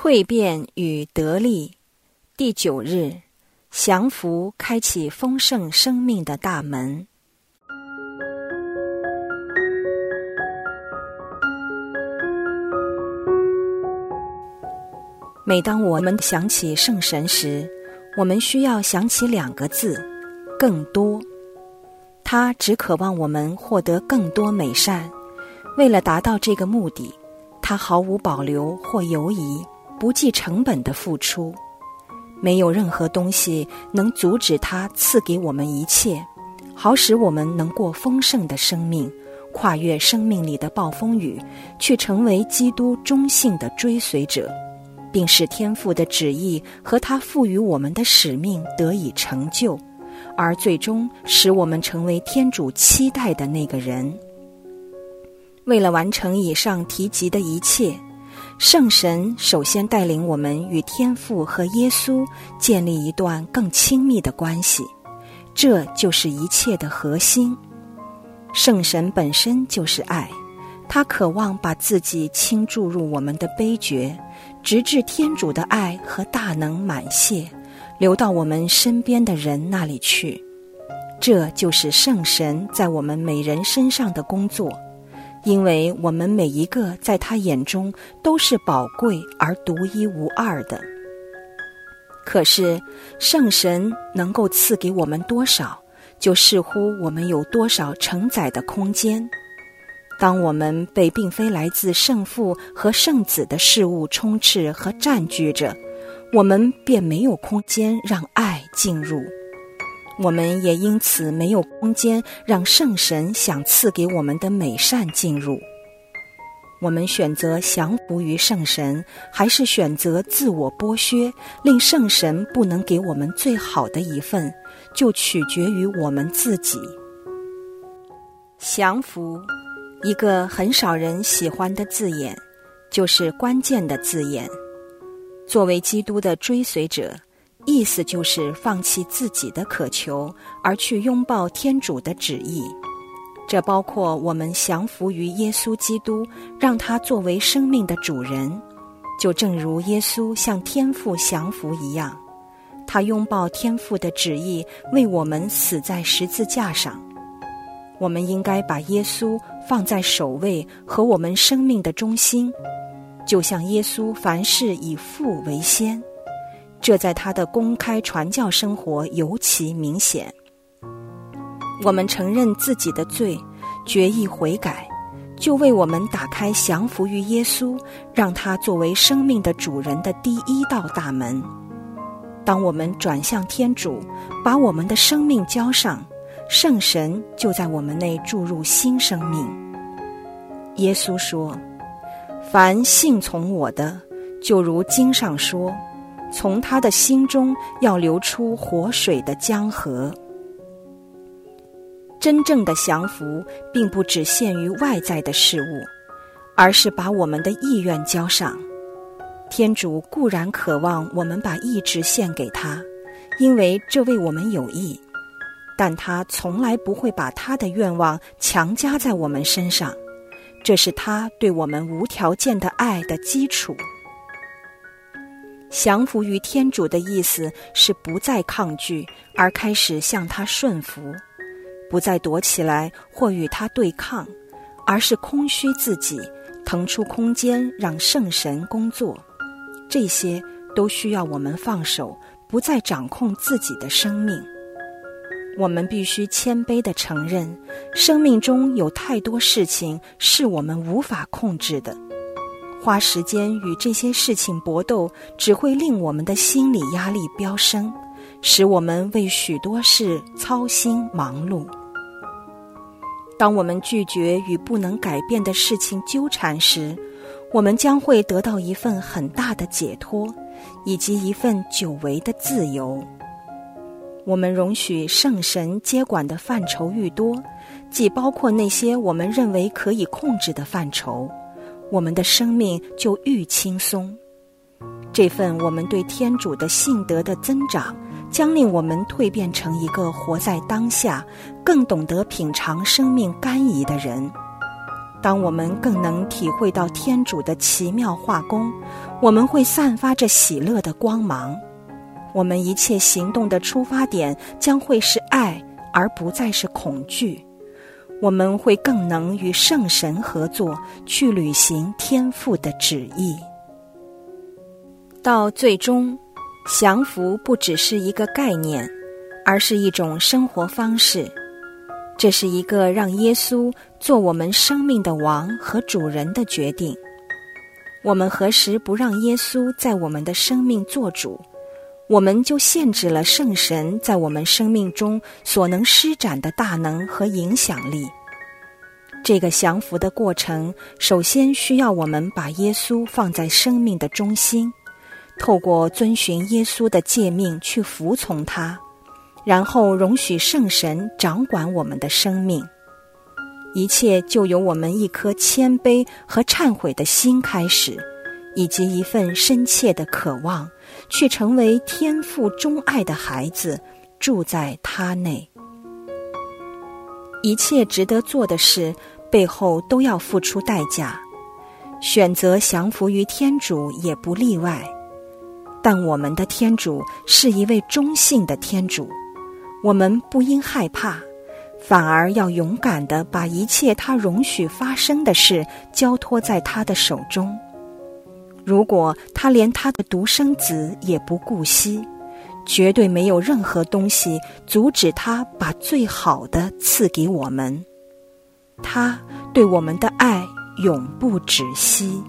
蜕变与得力，第九日，降服开启丰盛生命的大门。每当我们想起圣神时，我们需要想起两个字：更多。他只渴望我们获得更多美善。为了达到这个目的，他毫无保留或犹疑、不计成本的付出。没有任何东西能阻止他赐给我们一切，好使我们能过丰盛的生命，跨越生命里的暴风雨，去成为基督忠信的追随者。并使天父的旨意和他赋予我们的使命得以成就，而最终使我们成为天主期待的那个人。为了完成以上提及的一切，圣神首先带领我们与天父和耶稣建立一段更亲密的关系，这就是一切的核心。圣神本身就是爱，他渴望把自己倾注入我们的悲觉。直至天主的爱和大能满泻，流到我们身边的人那里去，这就是圣神在我们每人身上的工作，因为我们每一个在他眼中都是宝贵而独一无二的。可是，圣神能够赐给我们多少，就似乎我们有多少承载的空间。当我们被并非来自圣父和圣子的事物充斥和占据着，我们便没有空间让爱进入，我们也因此没有空间让圣神想赐给我们的美善进入。我们选择降服于圣神，还是选择自我剥削，令圣神不能给我们最好的一份，就取决于我们自己。降服。一个很少人喜欢的字眼，就是关键的字眼。作为基督的追随者，意思就是放弃自己的渴求，而去拥抱天主的旨意。这包括我们降服于耶稣基督，让他作为生命的主人，就正如耶稣向天父降服一样，他拥抱天父的旨意，为我们死在十字架上。我们应该把耶稣放在首位和我们生命的中心，就像耶稣凡事以父为先，这在他的公开传教生活尤其明显。我们承认自己的罪，决意悔改，就为我们打开降服于耶稣，让他作为生命的主人的第一道大门。当我们转向天主，把我们的生命交上。圣神就在我们内注入新生命。耶稣说：“凡信从我的，就如经上说，从他的心中要流出活水的江河。”真正的降服，并不只限于外在的事物，而是把我们的意愿交上。天主固然渴望我们把意志献给他，因为这为我们有益。但他从来不会把他的愿望强加在我们身上，这是他对我们无条件的爱的基础。降服于天主的意思是不再抗拒，而开始向他顺服；不再躲起来或与他对抗，而是空虚自己，腾出空间让圣神工作。这些都需要我们放手，不再掌控自己的生命。我们必须谦卑地承认，生命中有太多事情是我们无法控制的。花时间与这些事情搏斗，只会令我们的心理压力飙升，使我们为许多事操心忙碌。当我们拒绝与不能改变的事情纠缠时，我们将会得到一份很大的解脱，以及一份久违的自由。我们容许圣神接管的范畴愈多，既包括那些我们认为可以控制的范畴，我们的生命就愈轻松。这份我们对天主的信德的增长，将令我们蜕变成一个活在当下、更懂得品尝生命甘饴的人。当我们更能体会到天主的奇妙化工，我们会散发着喜乐的光芒。我们一切行动的出发点将会是爱，而不再是恐惧。我们会更能与圣神合作，去履行天父的旨意。到最终，降服不只是一个概念，而是一种生活方式。这是一个让耶稣做我们生命的王和主人的决定。我们何时不让耶稣在我们的生命做主，我们就限制了圣神在我们生命中所能施展的大能和影响力。这个降服的过程，首先需要我们把耶稣放在生命的中心，透过遵循耶稣的诫命去服从他。然后容许圣神掌管我们的生命，一切就由我们一颗谦卑和忏悔的心开始，以及一份深切的渴望，去成为天父钟爱的孩子，住在他内。一切值得做的事背后都要付出代价，选择降服于天主也不例外。但我们的天主是一位中性的天主。我们不应害怕，反而要勇敢的把一切他容许发生的事交托在他的手中。如果他连他的独生子也不顾惜，绝对没有任何东西阻止他把最好的赐给我们。他对我们的爱永不止息。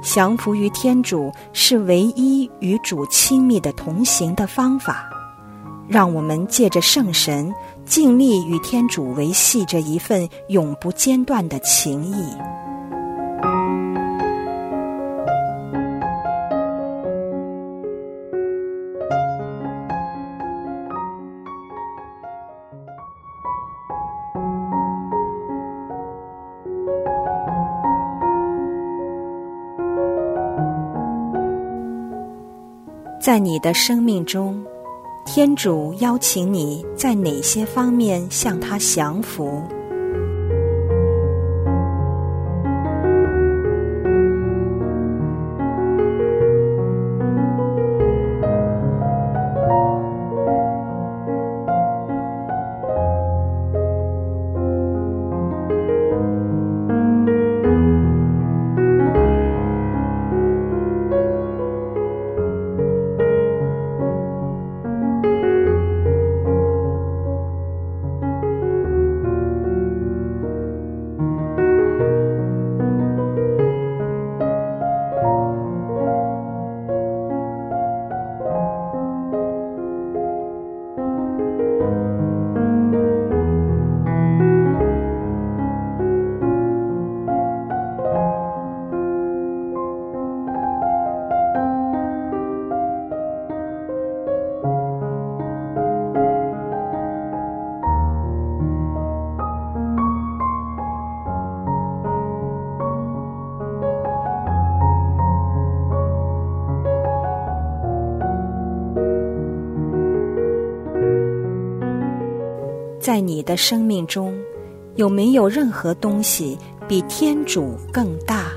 降服于天主是唯一与主亲密的同行的方法。让我们借着圣神，尽力与天主维系着一份永不间断的情谊。在你的生命中。天主邀请你在哪些方面向他降服？在你的生命中，有没有任何东西比天主更大？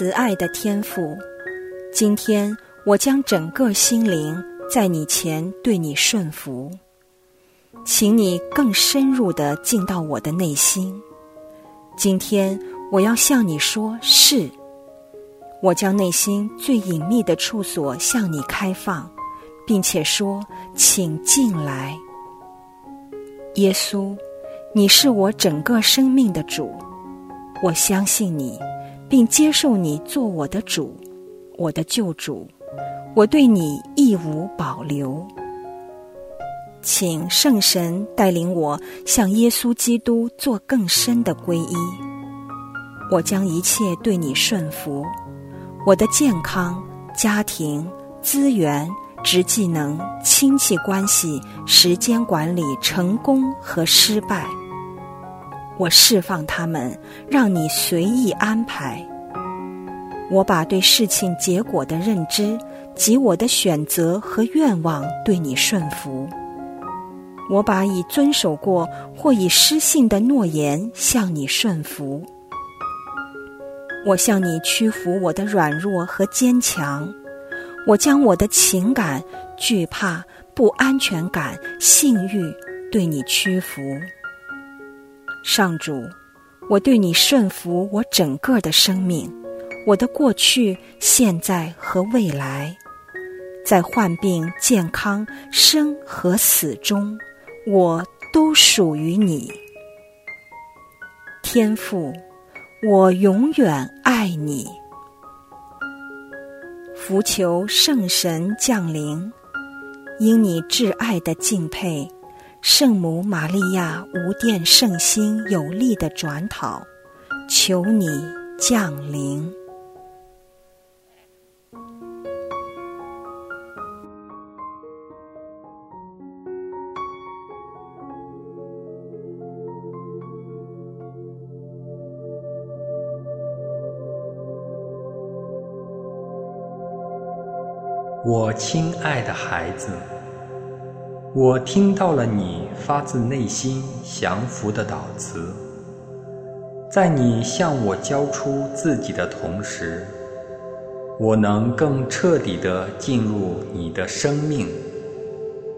慈爱的天父，今天我将整个心灵在你前对你顺服，请你更深入的进到我的内心。今天我要向你说“是”，我将内心最隐秘的处所向你开放，并且说：“请进来，耶稣，你是我整个生命的主，我相信你。”并接受你做我的主，我的救主，我对你义无保留。请圣神带领我向耶稣基督做更深的皈依。我将一切对你顺服，我的健康、家庭、资源、职技能、亲戚关系、时间管理、成功和失败。我释放他们，让你随意安排。我把对事情结果的认知及我的选择和愿望对你顺服。我把已遵守过或已失信的诺言向你顺服。我向你屈服我的软弱和坚强。我将我的情感、惧怕、不安全感、性欲对你屈服。上主，我对你顺服我整个的生命，我的过去、现在和未来，在患病、健康、生和死中，我都属于你。天父，我永远爱你。福求圣神降临，因你挚爱的敬佩。圣母玛利亚无殿圣心有力的转讨，求你降临。我亲爱的孩子。我听到了你发自内心降服的祷词，在你向我交出自己的同时，我能更彻底地进入你的生命，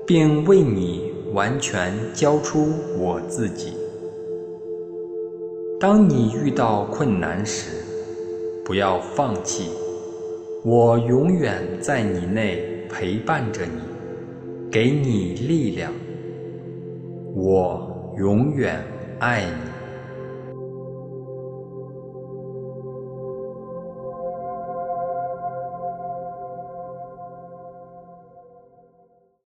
并为你完全交出我自己。当你遇到困难时，不要放弃，我永远在你内陪伴着你。给你力量，我永远爱你。